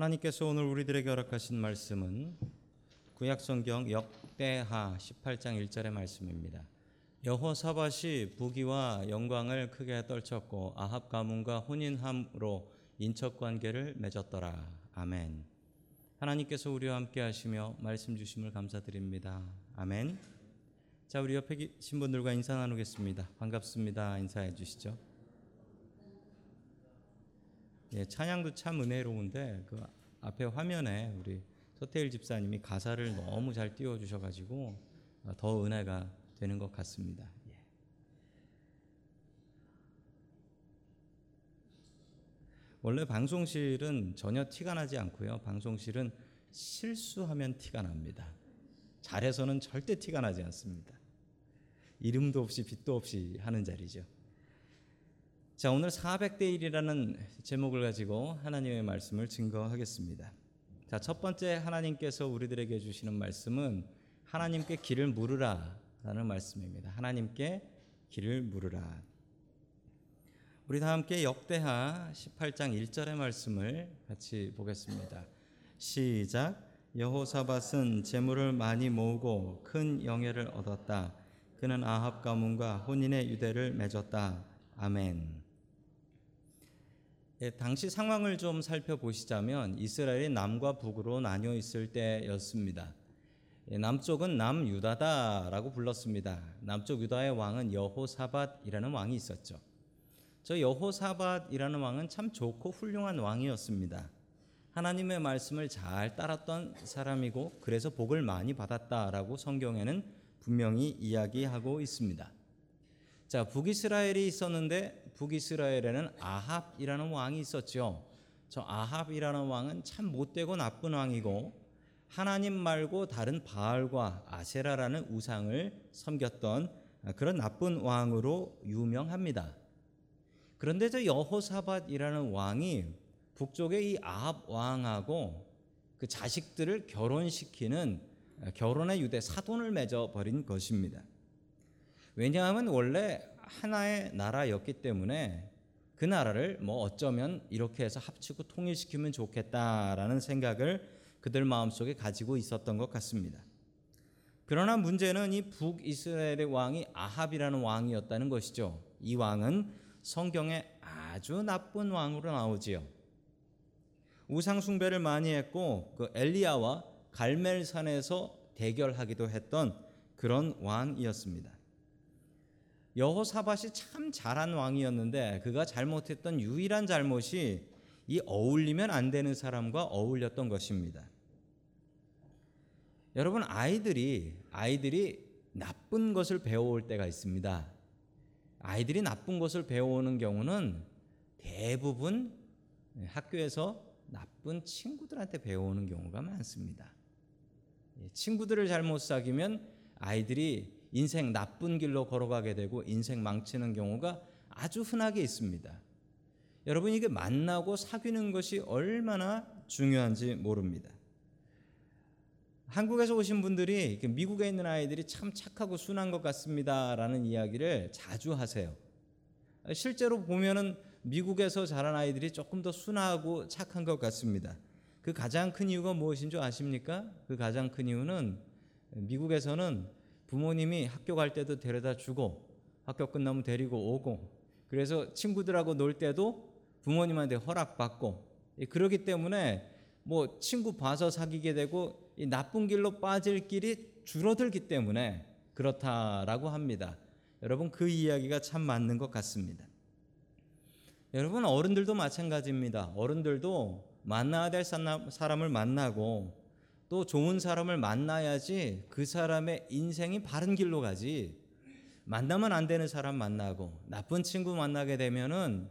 하나님께서 오늘 우리들에게 허락하신 말씀은 구약성경 역대하 18장 1절의 말씀입니다. 여호사밧이 부귀와 영광을 크게 떨쳤고 아합 가문과 혼인함으로 인척 관계를 맺었더라. 아멘. 하나님께서 우리와 함께 하시며 말씀 주심을 감사드립니다. 아멘. 자, 우리 옆에 계신 분들과 인사 나누겠습니다. 반갑습니다. 인사해 주시죠. 예, 찬양도 참 은혜로운데 그 앞에 화면에 우리 서태일 집사님이 가사를 너무 잘 띄워 주셔 가지고 더 은혜가 되는 것 같습니다. 예. 원래 방송실은 전혀 티가 나지 않고요. 방송실은 실수하면 티가 납니다. 잘해서는 절대 티가 나지 않습니다. 이름도 없이 빛도 없이 하는 자리죠. 자, 오늘 400대 1이라는 제목을 가지고 하나님의 말씀을 증거하겠습니다. 자, 첫 번째 하나님께서 우리들에게 주시는 말씀은 하나님께 길을 물으라 라는 말씀입니다. 하나님께 길을 물으라. 우리 다 함께 역대하 18장 1절의 말씀을 같이 보겠습니다. 시작. 여호사밧은 재물을 많이 모으고 큰 영예를 얻었다. 그는 아합 가문과 혼인의 유대를 맺었다. 아멘. 예, 당시 상황을 좀 살펴보시자면 이스라엘이 남과 북으로 나뉘어 있을 때였습니다. 예, 남쪽은 남유다다라고 불렀습니다. 남쪽 유다의 왕은 여호사밧이라는 왕이 있었죠. 저 여호사밧이라는 왕은 참 좋고 훌륭한 왕이었습니다. 하나님의 말씀을 잘 따랐던 사람이고 그래서 복을 많이 받았다라고 성경에는 분명히 이야기하고 있습니다. 자, 북이스라엘이 있었는데 북이스라엘에는 아합이라는 왕이 있었죠. 저 아합이라는 왕은 참 못되고 나쁜 왕이고 하나님 말고 다른 바알과 아세라라는 우상을 섬겼던 그런 나쁜 왕으로 유명합니다. 그런데 저 여호사밧이라는 왕이 북쪽의 이 아합 왕하고 그 자식들을 결혼시키는 결혼의 유대 사돈을 맺어 버린 것입니다. 왜냐하면 원래 하나의 나라였기 때문에 그 나라를 뭐 어쩌면 이렇게 해서 합치고 통일시키면 좋겠다라는 생각을 그들 마음속에 가지고 있었던 것 같습니다. 그러나 문제는 이 북이스라엘의 왕이 아합이라는 왕이었다는 것이죠. 이 왕은 성경에 아주 나쁜 왕으로 나오지요. 우상 숭배를 많이 했고 그 엘리야와 갈멜산에서 대결하기도 했던 그런 왕이었습니다. 여호사밧이 참 잘한 왕이었는데 그가 잘못했던 유일한 잘못이 이 어울리면 안 되는 사람과 어울렸던 것입니다. 여러분 아이들이 아이들이 나쁜 것을 배워올 때가 있습니다. 아이들이 나쁜 것을 배워오는 경우는 대부분 학교에서 나쁜 친구들한테 배워오는 경우가 많습니다. 예, 친구들을 잘못 사귀면 아이들이 인생 나쁜 길로 걸어가게 되고 인생 망치는 경우가 아주 흔하게 있습니다. 여러분 이게 만나고 사귀는 것이 얼마나 중요한지 모릅니다. 한국에서 오신 분들이 미국에 있는 아이들이 참 착하고 순한 것 같습니다라는 이야기를 자주 하세요. 실제로 보면은 미국에서 자란 아이들이 조금 더 순하고 착한 것 같습니다. 그 가장 큰 이유가 무엇인 줄 아십니까? 그 가장 큰 이유는 미국에서는 부모님이 학교 갈 때도 데려다 주고 학교 끝나면 데리고 오고 그래서 친구들하고 놀 때도 부모님한테 허락받고 그러기 때문에 뭐 친구 봐서 사귀게 되고 이 나쁜 길로 빠질 길이 줄어들기 때문에 그렇다라고 합니다. 여러분 그 이야기가 참 맞는 것 같습니다. 여러분 어른들도 마찬가지입니다. 어른들도 만나야 될 사람을 만나고 또 좋은 사람을 만나야지 그 사람의 인생이 바른 길로 가지. 만나면 안 되는 사람 만나고 나쁜 친구 만나게 되면은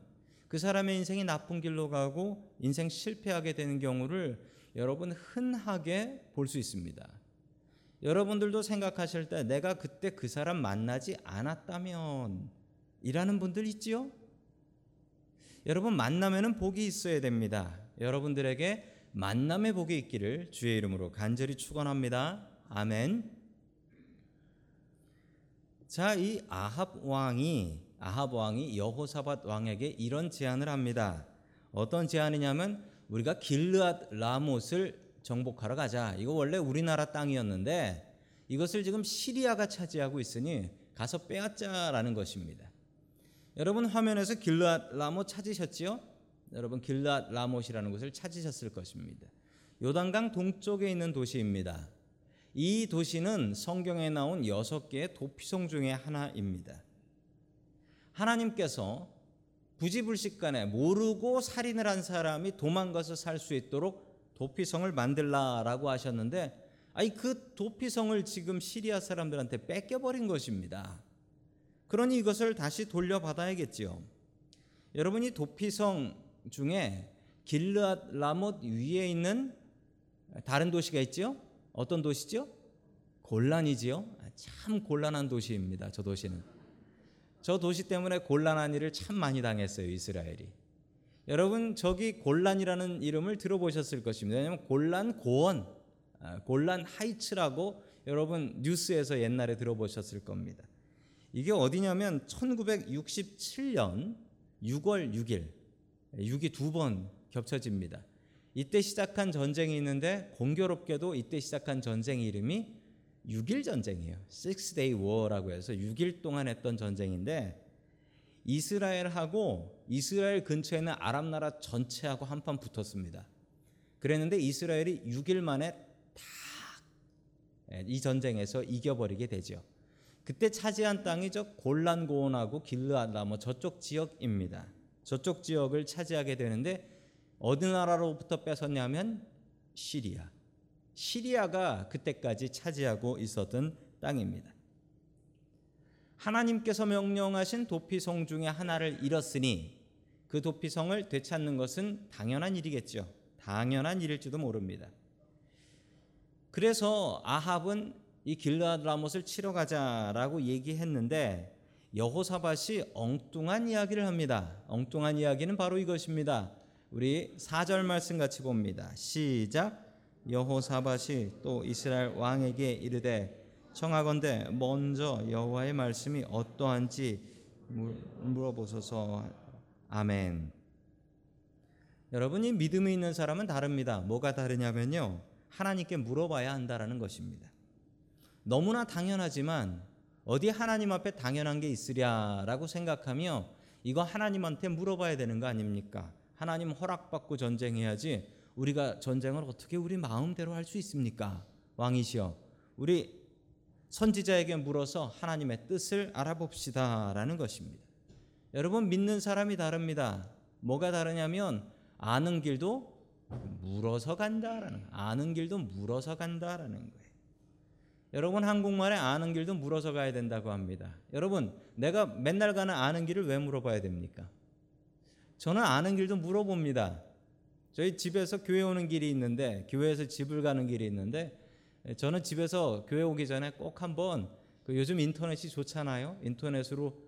그 사람의 인생이 나쁜 길로 가고 인생 실패하게 되는 경우를 여러분 흔하게 볼 수 있습니다. 여러분들도 생각하실 때 내가 그때 그 사람 만나지 않았다면 이라는 분들 있지요? 여러분 만나면은 복이 있어야 됩니다. 여러분들에게 만남의 복이 있기를 주의 이름으로 간절히 축원합니다. 아멘. 자, 이 아합 왕이 아합 왕이 여호사밧 왕에게 이런 제안을 합니다. 어떤 제안이냐면 우리가 길르앗 라못을 정복하러 가자. 이거 원래 우리나라 땅이었는데 이것을 지금 시리아가 차지하고 있으니 가서 빼앗자라는 것입니다. 여러분 화면에서 길르앗 라못 찾으셨지요? 여러분 길르앗 라못이라는 곳을 찾으셨을 것입니다. 요단강 동쪽에 있는 도시입니다. 이 도시는 성경에 나온 여섯 개의 도피성 중의 하나입니다. 하나님께서 부지불식간에 모르고 살인을 한 사람이 도망가서 살 수 있도록 도피성을 만들라라고 하셨는데 아니 그 도피성을 지금 시리아 사람들한테 뺏겨버린 것입니다. 그러니 이것을 다시 돌려받아야겠지요. 여러분이 도피성 중에 길르앗 라못 위에 있는 다른 도시가 있지요? 어떤 도시죠? 곤란이지요. 참 곤란한 도시입니다. 저 도시는. 저 도시 때문에 곤란한 일을 참 많이 당했어요. 이스라엘이. 여러분 저기 곤란이라는 이름을 들어보셨을 것입니다. 왜냐하면 곤란 고원, 아, 곤란 하이츠라고 여러분 뉴스에서 옛날에 들어보셨을 겁니다. 이게 어디냐면 1967년 6월 6일, 6이 두 번 겹쳐집니다. 이때 시작한 전쟁이 있는데 공교롭게도 이때 시작한 전쟁 이름이 6일 전쟁이에요. Six Day War라고 해서 6일 동안 했던 전쟁인데 이스라엘하고 이스라엘 근처에 있는 아랍 나라 전체하고 한판 붙었습니다. 그랬는데 이스라엘이 6일 만에 다 이 전쟁에서 이겨버리게 되죠. 그때 차지한 땅이 저 골란 고원하고 길르앗 라 뭐 저쪽 지역입니다. 저쪽 지역을 차지하게 되는데 어느 나라로부터 뺏었냐면 시리아. 시리아가 그때까지 차지하고 있었던 땅입니다. 하나님께서 명령하신 도피성 중에 하나를 잃었으니 그 도피성을 되찾는 것은 당연한 일이겠죠. 당연한 일일지도 모릅니다. 그래서 아합은 이 길르앗 라못을 치러 가자라고 얘기했는데 여호사밧이 엉뚱한 이야기를 합니다. 엉뚱한 이야기는 바로 이것입니다. 우리 4절 말씀 같이 봅니다. 시작 여호사밧이 또 이스라엘 왕에게 이르되 청하건대 먼저 여호와의 말씀이 어떠한지 물어보소서. 아멘. 여러분이 믿음이 있는 사람은 다릅니다. 뭐가 다르냐면요. 하나님께 물어봐야 한다라는 것입니다. 너무나 당연하지만 어디 하나님 앞에 당연한 게 있으랴라고 생각하며 이거 하나님한테 물어봐야 되는 거 아닙니까? 하나님 허락받고 전쟁해야지 우리가 전쟁을 어떻게 우리 마음대로 할 수 있습니까? 왕이시여. 우리 선지자에게 물어서 하나님의 뜻을 알아봅시다라는 것입니다. 여러분 믿는 사람이 다릅니다. 뭐가 다르냐면 아는 길도 물어서 간다라는 아는 길도 물어서 간다라는 거예요. 여러분 한국말에 아는 길도 물어서 가야 된다고 합니다. 여러분 내가 맨날 가는 아는 길을 왜 물어봐야 됩니까? 저는 아는 길도 물어봅니다. 저희 집에서 교회 오는 길이 있는데 교회에서 집을 가는 길이 있는데 저는 집에서 교회 오기 전에 꼭 한번 그 요즘 인터넷이 좋잖아요. 인터넷으로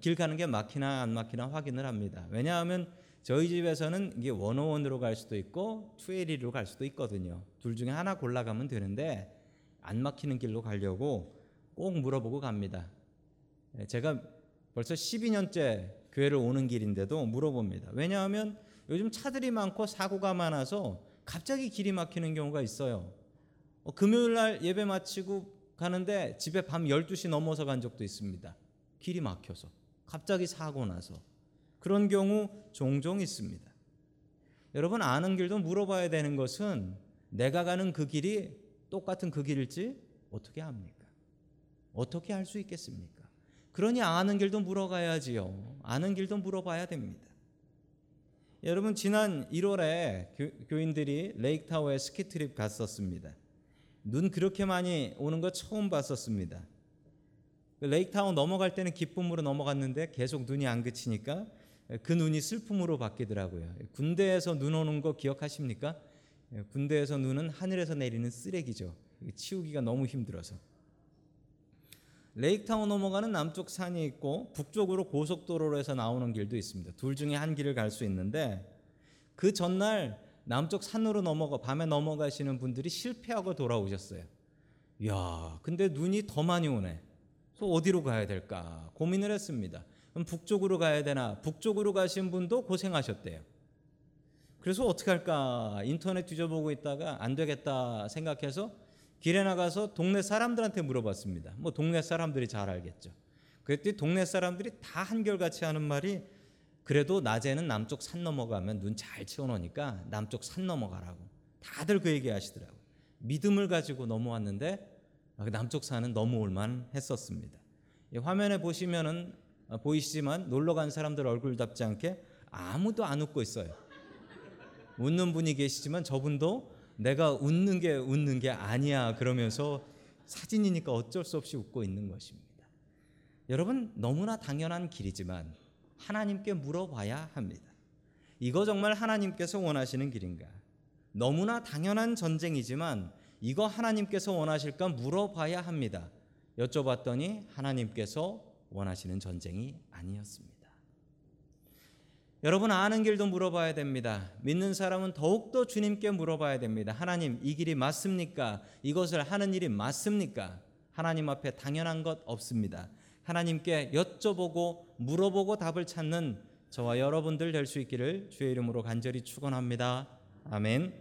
길 가는 게 막히나 안 막히나 확인을 합니다. 왜냐하면 저희 집에서는 이게 원어원으로 갈 수도 있고 투에리로 갈 수도 있거든요. 둘 중에 하나 골라가면 되는데 안 막히는 길로 가려고 꼭 물어보고 갑니다. 제가 벌써 12년째 교회를 오는 길인데도 물어봅니다. 왜냐하면 요즘 차들이 많고 사고가 많아서 갑자기 길이 막히는 경우가 있어요. 어, 금요일 날 예배 마치고 가는데 집에 밤 12시 넘어서 간 적도 있습니다. 길이 막혀서. 갑자기 사고 나서. 그런 경우 종종 있습니다. 여러분 아는 길도 물어봐야 되는 것은 내가 가는 그 길이 똑같은 그 길일지 어떻게 합니까? 어떻게 할수 있겠습니까? 그러니 아는 길도 물어가야지요. 아는 길도 물어봐야 됩니다. 여러분 지난 1월에 교, 인들이 레이크타워에 스키트립 갔었습니다. 눈 그렇게 많이 오는 거 처음 봤었습니다. 그 레이크타워 넘어갈 때는 기쁨으로 넘어갔는데 계속 눈이 안 그치니까 그 눈이 슬픔으로 바뀌더라고요. 군대에서 눈 오는 거 기억하십니까? 군대에서 눈은 하늘에서 내리는 쓰레기죠. 치우기가 너무 힘들어서. 레이크타운 넘어가는 남쪽 산이 있고 북쪽으로 고속도로로 해서 나오는 길도 있습니다. 둘 중에 한 길을 갈 수 있는데 그 전날 남쪽 산으로 넘어가 밤에 넘어가시는 분들이 실패하고 돌아오셨어요. 야, 근데 눈이 더 많이 오네. 그래서 어디로 가야 될까 고민을 했습니다. 그럼 북쪽으로 가야 되나? 북쪽으로 가신 분도 고생하셨대요. 그래서 어떻게 할까? 인터넷 뒤져보고 있다가 안 되겠다 생각해서 길에 나가서 동네 사람들한테 물어봤습니다. 뭐 동네 사람들이 잘 알겠죠. 그랬더니 동네 사람들이 다 한결같이 하는 말이 그래도 낮에는 남쪽 산 넘어가면 눈 잘 채워놓으니까 남쪽 산 넘어가라고 다들 그 얘기 하시더라고요. 믿음을 가지고 넘어왔는데 남쪽 산은 넘어올만 했었습니다. 이 화면에 보시면은 어, 보이시지만 놀러 간 사람들 얼굴답지 않게 아무도 안 웃고 있어요. 웃는 분이 계시지만 저분도 내가 웃는 게 웃는 게 아니야 그러면서 사진이니까 어쩔 수 없이 웃고 있는 것입니다. 여러분 너무나 당연한 길이지만 하나님께 물어봐야 합니다. 이거 정말 하나님께서 원하시는 길인가? 너무나 당연한 전쟁이지만 이거 하나님께서 원하실까 물어봐야 합니다. 여쭤봤더니 하나님께서 원하시는 전쟁이 아니었습니다. 여러분 아는 길도 물어봐야 됩니다. 믿는 사람은 더욱더 주님께 물어봐야 됩니다. 하나님 이 길이 맞습니까? 이것을 하는 일이 맞습니까? 하나님 앞에 당연한 것 없습니다. 하나님께 여쭤보고 물어보고 답을 찾는 저와 여러분들 될 수 있기를 주의 이름으로 간절히 축원합니다. 아멘.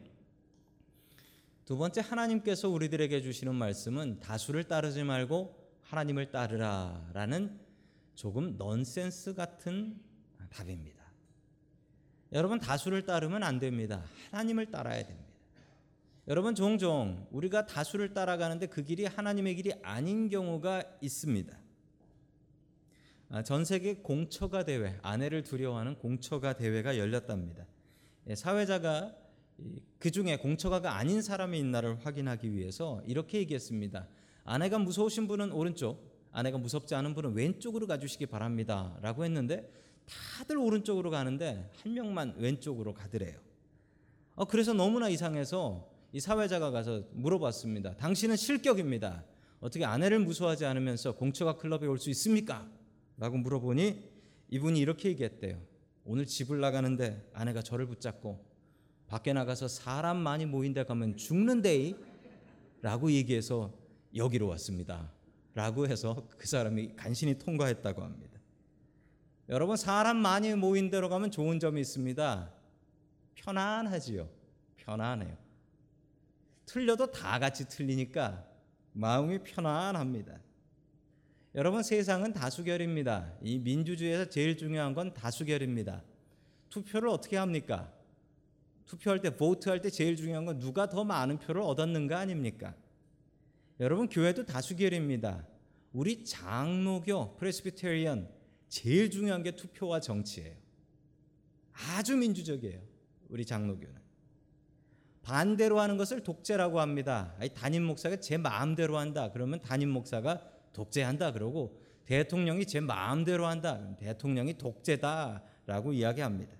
두 번째 하나님께서 우리들에게 주시는 말씀은 다수를 따르지 말고 하나님을 따르라라는 조금 넌센스 같은 답입니다. 여러분 다수를 따르면 안 됩니다. 하나님을 따라야 됩니다. 여러분 종종 우리가 다수를 따라가는데 그 길이 하나님의 길이 아닌 경우가 있습니다. 아, 전 세계 공처가 대회, 아내를 두려워하는 공처가 대회가 열렸답니다. 예, 사회자가 그 중에 공처가가 아닌 사람이 있나를 확인하기 위해서 이렇게 얘기했습니다. 아내가 무서우신 분은 오른쪽, 아내가 무섭지 않은 분은 왼쪽으로 가주시기 바랍니다.라고 했는데 다들 오른쪽으로 가는데 한 명만 왼쪽으로 가더래요. 어, 그래서 너무나 이상해서 이 사회자가 가서 물어봤습니다. 당신은 실격입니다. 어떻게 아내를 무서워하지 않으면서 공처가 클럽에 올 수 있습니까? 라고 물어보니 이분이 이렇게 얘기했대요. 오늘 집을 나가는데 아내가 저를 붙잡고 밖에 나가서 사람 많이 모인 데 가면 죽는데 라고 얘기해서 여기로 왔습니다. 라고 해서 그 사람이 간신히 통과했다고 합니다. 여러분 사람 많이 모인 데로 가면 좋은 점이 있습니다. 편안하지요. 편안해요. 틀려도 다 같이 틀리니까 마음이 편안합니다. 여러분 세상은 다수결입니다. 이 민주주의에서 제일 중요한 건 다수결입니다. 투표를 어떻게 합니까? 투표할 때 보트할 때 제일 중요한 건 누가 더 많은 표를 얻었는가 아닙니까? 여러분 교회도 다수결입니다. 우리 장로교 프레스비테리언 제일 중요한 게 투표와 정치예요. 아주 민주적이에요. 우리 장로교는. 반대로 하는 것을 독재라고 합니다. 아니, 담임 목사가 제 마음대로 한다. 그러면 담임 목사가 독재한다 그러고 대통령이 제 마음대로 한다. 대통령이 독재다라고 이야기합니다.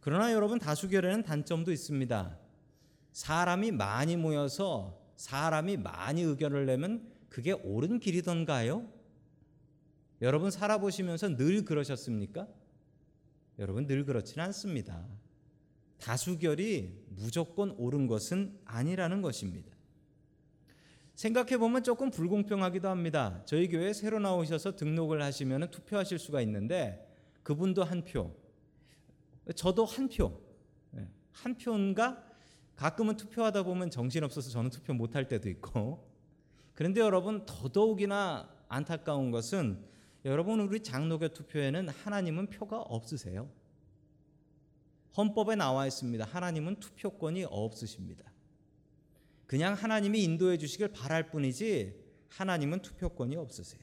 그러나 여러분 다수결에는 단점도 있습니다. 사람이 많이 모여서 사람이 많이 의견을 내면 그게 옳은 길이던가요? 여러분 살아보시면서 늘 그러셨습니까? 여러분 늘 그렇지는 않습니다. 다수결이 무조건 옳은 것은 아니라는 것입니다. 생각해 보면 조금 불공평하기도 합니다. 저희 교회 새로 나오셔서 등록을 하시면 투표하실 수가 있는데 그분도 한 표, 저도 한 표, 예, 한 표인가? 가끔은 투표하다 보면 정신 없어서 저는 투표 못할 때도 있고. 그런데 여러분 더더욱이나 안타까운 것은 여러분 우리 장로교 투표에는 하나님은 표가 없으세요. 헌법에 나와 있습니다. 하나님은 투표권이 없으십니다. 그냥 하나님이 인도해 주시길 바랄 뿐이지 하나님은 투표권이 없으세요.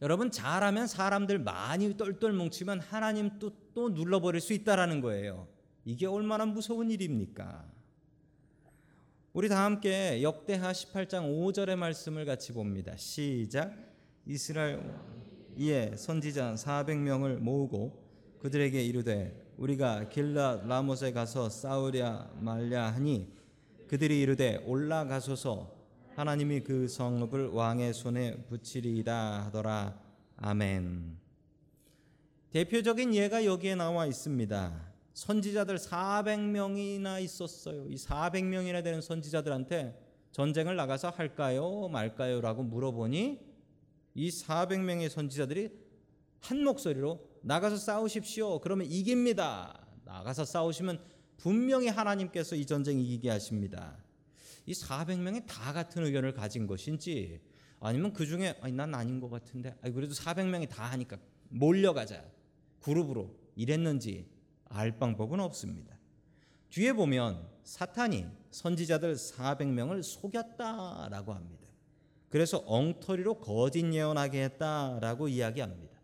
여러분 잘하면 사람들 많이 똘똘 뭉치면 하나님 또, 또 눌러버릴 수 있다라는 거예요. 이게 얼마나 무서운 일입니까? 우리 다 함께 역대하 18장 5절의 말씀을 같이 봅니다. 시작. 이스라엘 이에 선지자 400명을 모으고 그들에게 이르되 우리가 길라 라못에 가서 싸우랴 말랴 하니 그들이 이르되 올라가소서 하나님이 그 성읍을 왕의 손에 붙이리이다 하더라. 아멘. 대표적인 예가 여기에 나와 있습니다. 선지자들 400명이나 있었어요. 이 400명이나 되는 선지자들한테 전쟁을 나가서 할까요? 말까요? 라고 물어보니 이 400명의 선지자들이 한 목소리로 나가서 싸우십시오. 그러면 이깁니다. 나가서 싸우시면 분명히 하나님께서 이 전쟁 이기게 하십니다. 이 400명이 다 같은 의견을 가진 것인지 아니면 그 중에 아니 난 아닌 것 같은데 아니 그래도 400명이 다 하니까 몰려가자 그룹으로 이랬는지 알 방법은 없습니다. 뒤에 보면 사탄이 선지자들 400명을 속였다라고 합니다. 그래서 엉터리로 거짓 예언하게 했다라고 이야기합니다.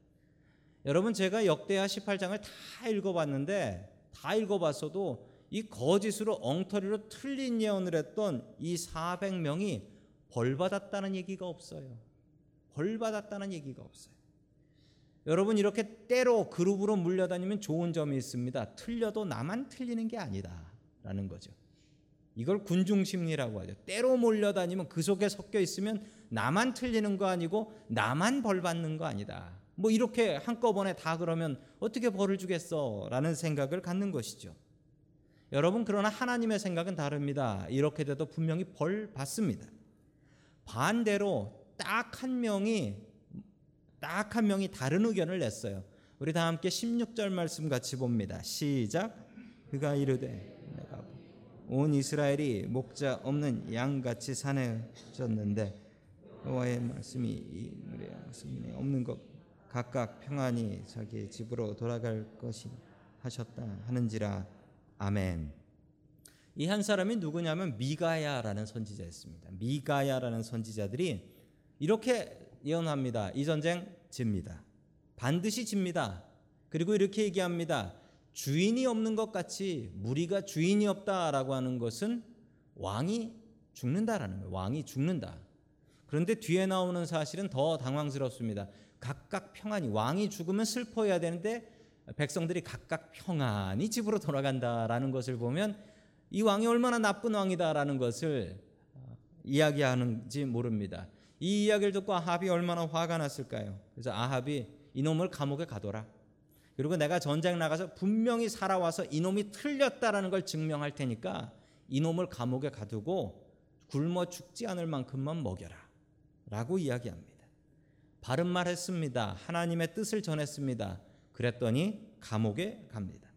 여러분 제가 역대하 18장을 다 읽어봤는데 다 읽어봤어도 이 거짓으로 엉터리로 틀린 예언을 했던 이 400명이 벌 받았다는 얘기가 없어요. 벌 받았다는 얘기가 없어요. 여러분 이렇게 때로 그룹으로 물려다니면 좋은 점이 있습니다. 틀려도 나만 틀리는 게 아니다라는 거죠. 이걸 군중 심리라고 하죠. 때로 몰려다니면 그 속에 섞여 있으면 나만 틀리는 거 아니고 나만 벌 받는 거 아니다. 뭐 이렇게 한꺼번에 다 그러면 어떻게 벌을 주겠어라는 생각을 갖는 것이죠. 여러분 그러나 하나님의 생각은 다릅니다. 이렇게 돼도 분명히 벌 받습니다. 반대로 딱 한 명이 딱 한 명이 다른 의견을 냈어요. 우리 다 함께 16절 말씀 같이 봅니다. 시작. 그가 이르되 온 이스라엘이 목자 없는 양같이 사내졌는데 여호와의 말씀이 이 무리에 없는 것 각각 평안히 자기 집으로 돌아갈 것이 하셨다 하는지라 아멘. 이 한 사람이 누구냐면 미가야라는 선지자였습니다. 미가야라는 선지자들이 이렇게 예언합니다. 이 전쟁 집니다. 반드시 집니다. 그리고 이렇게 얘기합니다. 주인이 없는 것 같이 무리가 주인이 없다라고 하는 것은 왕이 죽는다라는 거예요. 왕이 죽는다. 그런데 뒤에 나오는 사실은 더 당황스럽습니다. 각각 평안히 왕이 죽으면 슬퍼해야 되는데 백성들이 각각 평안히 집으로 돌아간다라는 것을 보면 이 왕이 얼마나 나쁜 왕이다라는 것을 어, 이야기하는지 모릅니다. 이 이야기를 듣고 아합이 얼마나 화가 났을까요? 그래서 아합이 이놈을 감옥에 가둬라. 그리고 내가 전쟁 나가서 분명히 살아와서 이놈이 틀렸다라는 걸 증명할 테니까 이놈을 감옥에 가두고 굶어 죽지 않을 만큼만 먹여라. 라고 이야기합니다. 바른 말 했습니다. 하나님의 뜻을 전했습니다. 그랬더니 감옥에 갑니다.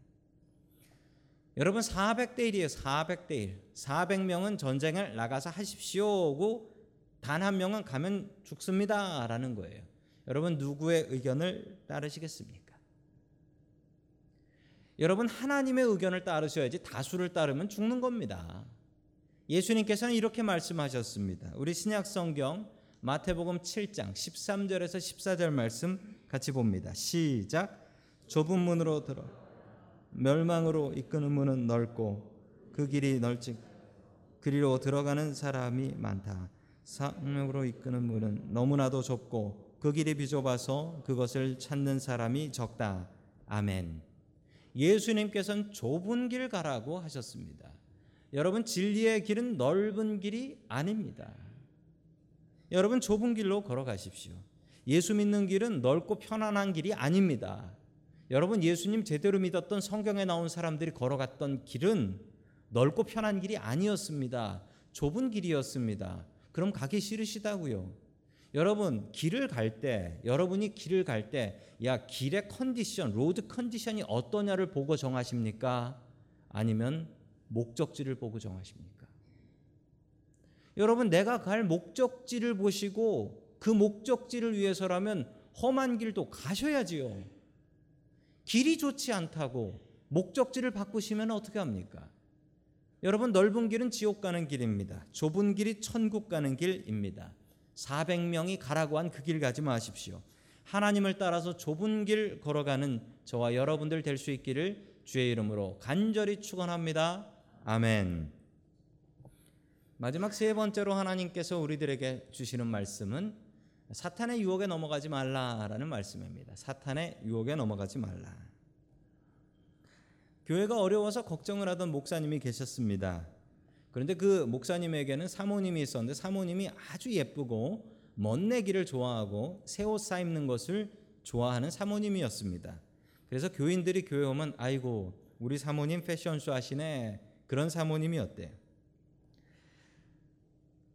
여러분 400대 1이에요. 400대 1. 400명은 전쟁을 나가서 하십시오고 단 한 명은 가면 죽습니다라는 거예요. 여러분 누구의 의견을 따르시겠습니까? 여러분 하나님의 의견을 따르셔야지 다수를 따르면 죽는 겁니다. 예수님께서는 이렇게 말씀하셨습니다. 우리 신약 성경 마태복음 7장 13절에서 14절 말씀 같이 봅니다. 시작. 좁은 문으로 들어 멸망으로 이끄는 문은 넓고 그 길이 넓지 그리로 들어가는 사람이 많다. 생명으로 이끄는 문은 너무나도 좁고 그 길이 비좁아서 그것을 찾는 사람이 적다. 아멘. 예수님께서는 좁은 길 가라고 하셨습니다. 여러분 진리의 길은 넓은 길이 아닙니다. 여러분 좁은 길로 걸어가십시오. 예수 믿는 길은 넓고 편안한 길이 아닙니다. 여러분 예수님 제대로 믿었던 성경에 나온 사람들이 걸어갔던 길은 넓고 편한 길이 아니었습니다. 좁은 길이었습니다. 그럼 가기 싫으시다고요. 여러분 길을 갈 때 여러분이 길을 갈 때 야 길의 컨디션 road condition이 어떠냐를 보고 정하십니까? 아니면 목적지를 보고 정하십니까? 여러분 내가 갈 목적지를 보시고 그 목적지를 위해서라면 험한 길도 가셔야지요. 길이 좋지 않다고 목적지를 바꾸시면 어떻게 합니까? 여러분 넓은 길은 지옥 가는 길입니다. 좁은 길이 천국 가는 길입니다. 400명이 가라고 한 그 길 가지 마십시오. 하나님을 따라서 좁은 길 걸어가는 저와 여러분들 될 수 있기를 주의 이름으로 간절히 축원합니다. 아멘. 마지막 세 번째로 하나님께서 우리들에게 주시는 말씀은 사탄의 유혹에 넘어가지 말라라는 말씀입니다. 사탄의 유혹에 넘어가지 말라. 교회가 어려워서 걱정을 하던 목사님이 계셨습니다. 그런데 그 목사님에게는 사모님이 있었는데 사모님이 아주 예쁘고 멋내기를 좋아하고 새 옷 사입는 것을 좋아하는 사모님이었습니다. 그래서 교인들이 교회 오면 아이고 우리 사모님 패션쇼 하시네 그런 사모님이었대요.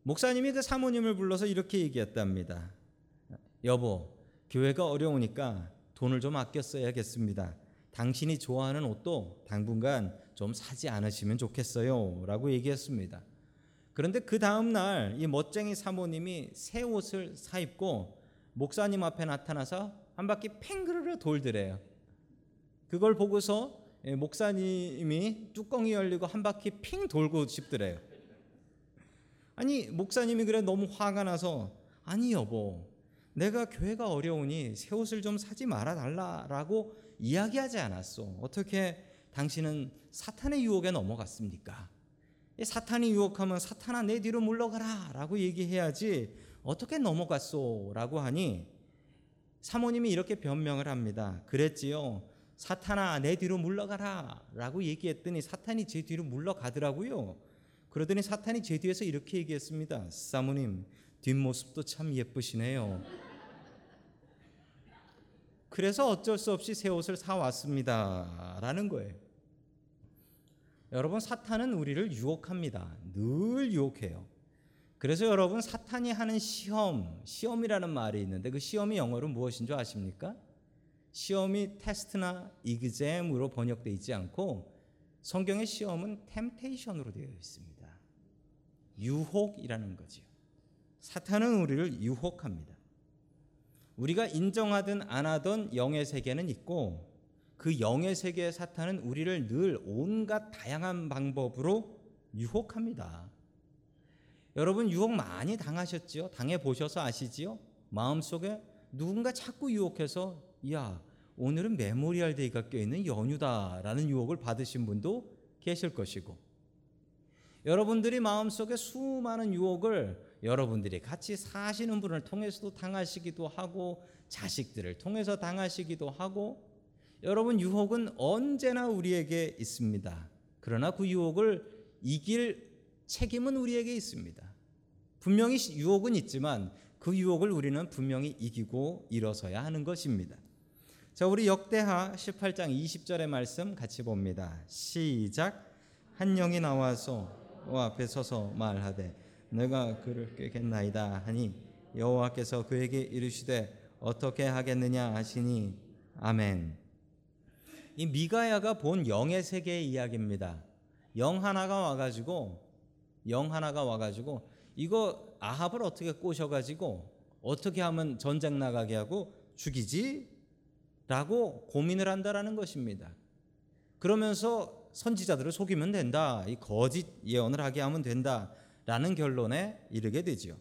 목사님이 그 사모님을 불러서 이렇게 얘기했답니다. 여보, 교회가 어려우니까 돈을 좀 아껴 써야겠습니다. 당신이 좋아하는 옷도 당분간 좀 사지 않으시면 좋겠어요. 라고 얘기했습니다. 그런데 그 다음날 이 멋쟁이 사모님이 새 옷을 사 입고 목사님 앞에 나타나서 한 바퀴 팽그르르 돌더래요. 그걸 보고서 예, 목사님이 뚜껑이 열리고 한 바퀴 핑 돌고 싶더래요. 아니 목사님이 그래 너무 화가 나서 아니 여보 내가 교회가 어려우니 새 옷을 좀 사지 말아 달라라고 이야기하지 않았어. 어떻게 당신은 사탄의 유혹에 넘어갔습니까? 이 사탄이 유혹하면 사탄아 내 뒤로 물러가라 라고 얘기해야지 어떻게 넘어갔소 라고 하니 사모님이 이렇게 변명을 합니다. 그랬지요. 사탄아 내 뒤로 물러가라 라고 얘기했더니 사탄이 제 뒤로 물러가더라고요. 그러더니 사탄이 제 뒤에서 이렇게 얘기했습니다. 사모님 뒷모습도 참 예쁘시네요. 그래서 어쩔 수 없이 새 옷을 사 왔습니다 라는 거예요. 여러분 사탄은 우리를 유혹합니다. 늘 유혹해요. 그래서 여러분 사탄이 하는 시험, 시험이라는 말이 있는데 그 시험이 영어로 무엇인 줄 아십니까? 시험이 테스트나 이그잼으로 번역돼 있지 않고 성경의 시험은 템테이션으로 되어 있습니다. 유혹이라는 거지요. 사탄은 우리를 유혹합니다. 우리가 인정하든 안 하든 영의 세계는 있고 그 영의 세계의 사탄은 우리를 늘 온갖 다양한 방법으로 유혹합니다. 여러분 유혹 많이 당하셨지요? 당해 보셔서 아시지요? 마음속에 누군가 자꾸 유혹해서 야 오늘은 Memorial Day가 껴 있는 연휴다라는 유혹을 받으신 분도 계실 것이고 여러분들이 마음속에 수많은 유혹을 여러분들이 같이 사시는 분을 통해서도 당하시기도 하고 자식들을 통해서 당하시기도 하고 여러분 유혹은 언제나 우리에게 있습니다. 그러나 그 유혹을 이길 책임은 우리에게 있습니다. 분명히 유혹은 있지만 그 유혹을 우리는 분명히 이기고 일어서야 하는 것입니다. 자, 우리 역대하 18장 20절의 말씀 같이 봅니다. 시작. 한 영이 나와서 여호와 앞에 서서 말하되 내가 그를 꾀겠나이다 하니 여호와께서 그에게 이르시되 어떻게 하겠느냐 하시니 아멘. 이 미가야가 본 영의 세계의 이야기입니다. 영 하나가 와가지고 영 하나가 와가지고 이거 아합을 어떻게 꼬셔가지고 어떻게 하면 전쟁 나가게 하고 죽이지? 라고 고민을 한다라는 것입니다. 그러면서 선지자들을 속이면 된다. 이 거짓 예언을 하게 하면 된다 라는 결론에 이르게 되지요.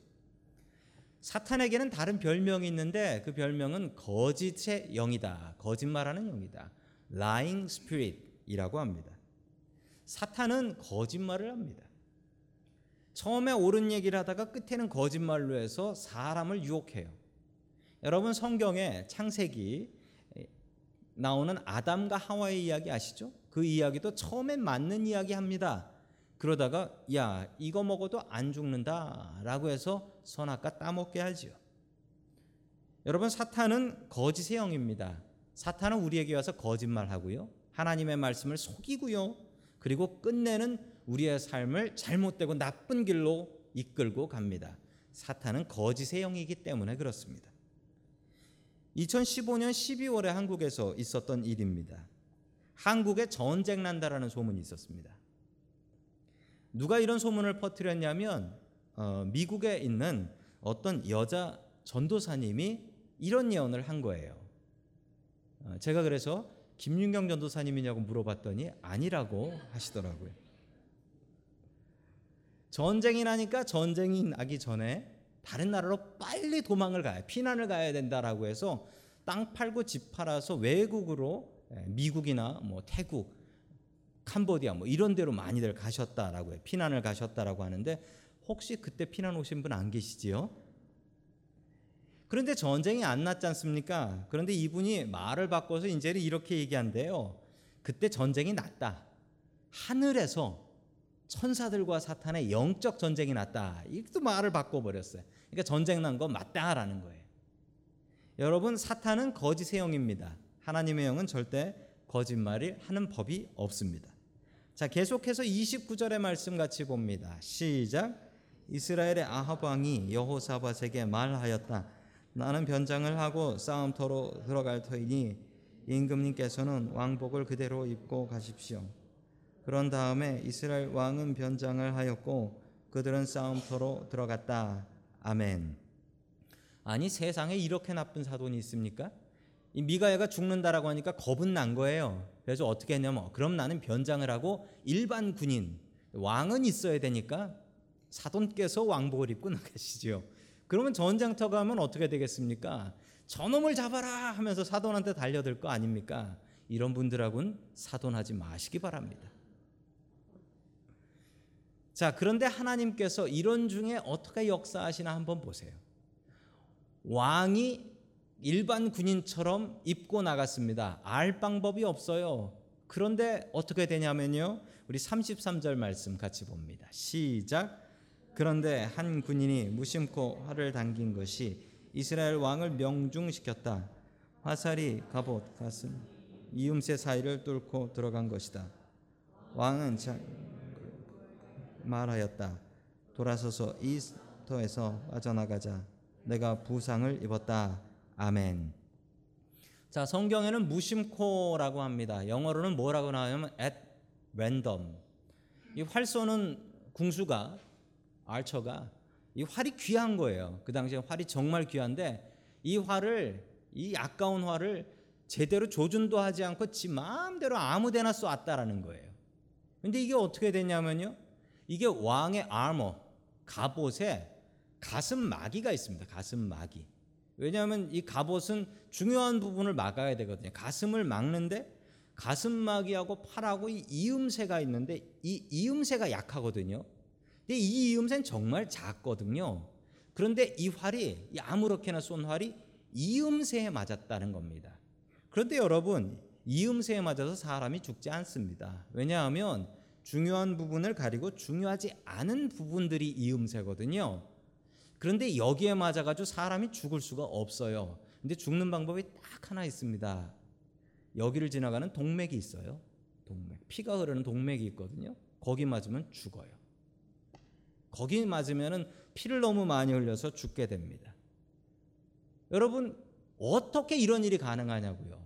사탄에게는 다른 별명이 있는데 그 별명은 거짓의 영이다. 거짓말하는 영이다. lying spirit이라고 합니다. 사탄은 거짓말을 합니다. 처음에 옳은 얘기를 하다가 끝에는 거짓말로 해서 사람을 유혹해요. 여러분 성경에 창세기 나오는 아담과 하와의 이야기 아시죠? 그 이야기도 처음엔 맞는 이야기 합니다. 그러다가 야 이거 먹어도 안 죽는다라고 해서 선악과 따먹게 하지요. 여러분 사탄은 거짓의 영입니다. 사탄은 우리에게 와서 거짓말하고요. 하나님의 말씀을 속이고요. 그리고 끝내는 우리의 삶을 잘못되고 나쁜 길로 이끌고 갑니다. 사탄은 거짓의 영이기 때문에 그렇습니다. 2015년 12월에 한국에서 있었던 일입니다. 한국에 전쟁 난다라는 소문이 있었습니다. 누가 이런 소문을 퍼뜨렸냐면 어, 미국에 있는 어떤 여자 전도사님이 이런 예언을 한 거예요. 어, 제가 그래서 김윤경 전도사님이냐고 물어봤더니 아니라고 하시더라고요. 전쟁이 나니까 전쟁이 나기 전에 다른 나라로 빨리 도망을 가야 피난을 가야 된다라고 해서 땅 팔고 집 팔아서 외국으로 예, 미국이나 뭐 태국, 캄보디아 뭐 이런 데로 많이들 가셨다라고 해 피난을 가셨다라고 하는데 혹시 그때 피난 오신 분 안 계시지요? 그런데 전쟁이 안 났지 않습니까? 그런데 이분이 말을 바꿔서 이제는 이렇게 얘기한대요. 그때 전쟁이 났다. 하늘에서 천사들과 사탄의 영적 전쟁이 났다. 이것도 말을 바꿔버렸어요. 그러니까 전쟁 난 건 맞다라는 거예요. 여러분 사탄은 거짓의 영입니다. 하나님의 영은 절대 거짓말을 하는 법이 없습니다. 자, 계속해서 29절의 말씀 같이 봅니다. 시작. 이스라엘의 아합 왕이 여호사밧에게 말하였다. 나는 변장을 하고 싸움터로 들어갈 터이니 임금님께서는 왕복을 그대로 입고 가십시오. 그런 다음에 이스라엘 왕은 변장을 하였고 그들은 싸움터로 들어갔다. 아멘. 아니 세상에 이렇게 나쁜 사돈이 있습니까? 이 미가야가 죽는다라고 하니까 겁은 난 거예요. 그래서 어떻게 했냐면 그럼 나는 변장을 하고 일반 군인 왕은 있어야 되니까 사돈께서 왕복을 입고 나가시죠. 그러면 전장터 가면 어떻게 되겠습니까? 저놈을 잡아라 하면서 사돈한테 달려들 거 아닙니까? 이런 분들하고는 사돈하지 마시기 바랍니다. 자, 그런데 하나님께서 이런 중에 어떻게 역사하시나 한번 보세요. 왕이 일반 군인처럼 입고 나갔습니다. 알 방법이 없어요. 그런데 어떻게 되냐면요. 우리 33절 말씀 같이 봅니다. 시작. 그런데 한 군인이 무심코 활을 당긴 것이 이스라엘 왕을 명중시켰다. 화살이 갑옷 가슴 이음새 사이를 뚫고 들어간 것이다. 왕은 자, 말하였다. 돌아서서 이 터에서 빠져나가자. 내가 부상을 입었다. 아멘. 자, 성경에는 무심코라고 합니다. 영어로는 뭐라고 나오냐면 at random. 이 활 쏘는 궁수가 알처가 이 활이 귀한 거예요. 그 당시에 활이 정말 귀한데 이 활을 이 아까운 활을 제대로 조준도 하지 않고 지 마음대로 아무데나 쏘았다라는 거예요. 근데 이게 어떻게 됐냐면요. 이게 왕의 아머 갑옷에 가슴 마기가 있습니다. 가슴 마기. 왜냐하면 이 갑옷은 중요한 부분을 막아야 되거든요. 가슴을 막는데 가슴 마기하고 팔하고 이 이음새가 있는데 이 이음새가 약하거든요. 근데 이 이음새는 정말 작거든요. 그런데 이 활이 이 아무렇게나 쏜 활이 이음새에 맞았다는 겁니다. 그런데 여러분 이음새에 맞아서 사람이 죽지 않습니다. 왜냐하면 중요한 부분을 가리고 중요하지 않은 부분들이 이음새거든요. 그런데 여기에 맞아가지고 사람이 죽을 수가 없어요. 근데 죽는 방법이 딱 하나 있습니다. 여기를 지나가는 동맥이 있어요. 동맥. 피가 흐르는 동맥이 있거든요. 거기 맞으면 죽어요. 거기 맞으면은 피를 너무 많이 흘려서 죽게 됩니다. 여러분 어떻게 이런 일이 가능하냐고요.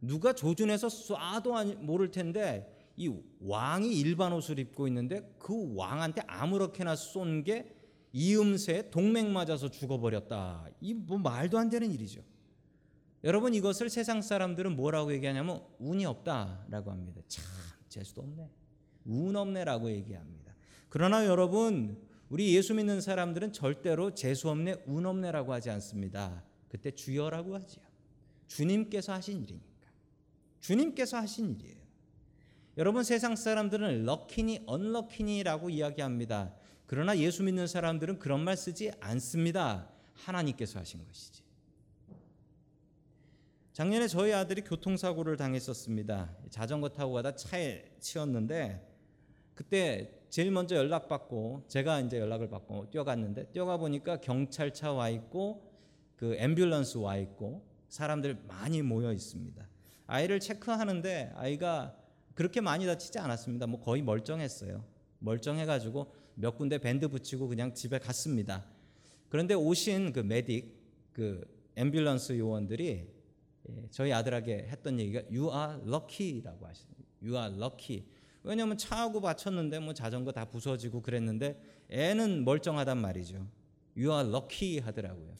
누가 조준해서 쏴도 모를 텐데 이 왕이 일반 옷을 입고 있는데 그 왕한테 아무렇게나 쏜 게 이음새 동맥 맞아서 죽어버렸다. 이 뭐 말도 안 되는 일이죠. 여러분 이것을 세상 사람들은 뭐라고 얘기하냐면 운이 없다라고 합니다. 참 재수도 없네. 운 없네라고 얘기합니다. 그러나 여러분 우리 예수 믿는 사람들은 절대로 재수 없네, 운 없네라고 하지 않습니다. 그때 주여라고 하지요. 주님께서 하신 일이니까. 주님께서 하신 일이에요. 여러분 세상 사람들은 럭키니 언럭키니라고 이야기합니다. 그러나 예수 믿는 사람들은 그런 말 쓰지 않습니다. 하나님께서 하신 것이지. 작년에 저희 아들이 교통사고를 당했었습니다. 자전거 타고 가다 차에 치였는데 그때 제일 먼저 연락받고 제가 이제 연락을 받고 뛰어갔는데 뛰어가 보니까 경찰차 와 있고 그 앰뷸런스 와 있고 사람들 많이 모여 있습니다. 아이를 체크하는데 아이가 그렇게 많이 다치지 않았습니다. 뭐 거의 멀쩡했어요. 멀쩡해가지고 몇 군데 밴드 붙이고 그냥 집에 갔습니다. 그런데 오신 그 메딕 그 앰뷸런스 요원들이 예, 저희 아들에게 했던 얘기가 You are lucky라고 하시는 You are lucky. 왜냐하면 차하고 받쳤는데 뭐 자전거 다 부서지고 그랬는데 애는 멀쩡하단 말이죠. You are lucky 하더라고요.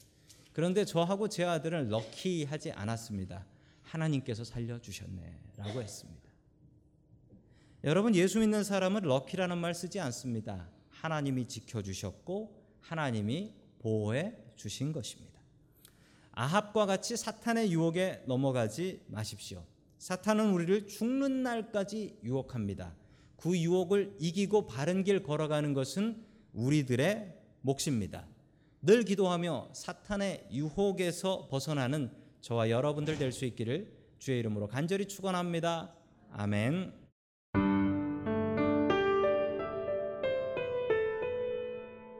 그런데 저하고 제 아들은 lucky 하지 않았습니다. 하나님께서 살려주셨네라고 했습니다. 여러분 예수 믿는 사람은 럭키라는 말 쓰지 않습니다. 하나님이 지켜주셨고 하나님이 보호해 주신 것입니다. 아합과 같이 사탄의 유혹에 넘어가지 마십시오. 사탄은 우리를 죽는 날까지 유혹합니다. 그 유혹을 이기고 바른 길 걸어가는 것은 우리들의 몫입니다. 늘 기도하며 사탄의 유혹에서 벗어나는 저와 여러분들 될 수 있기를 주의 이름으로 간절히 축원합니다. 아멘.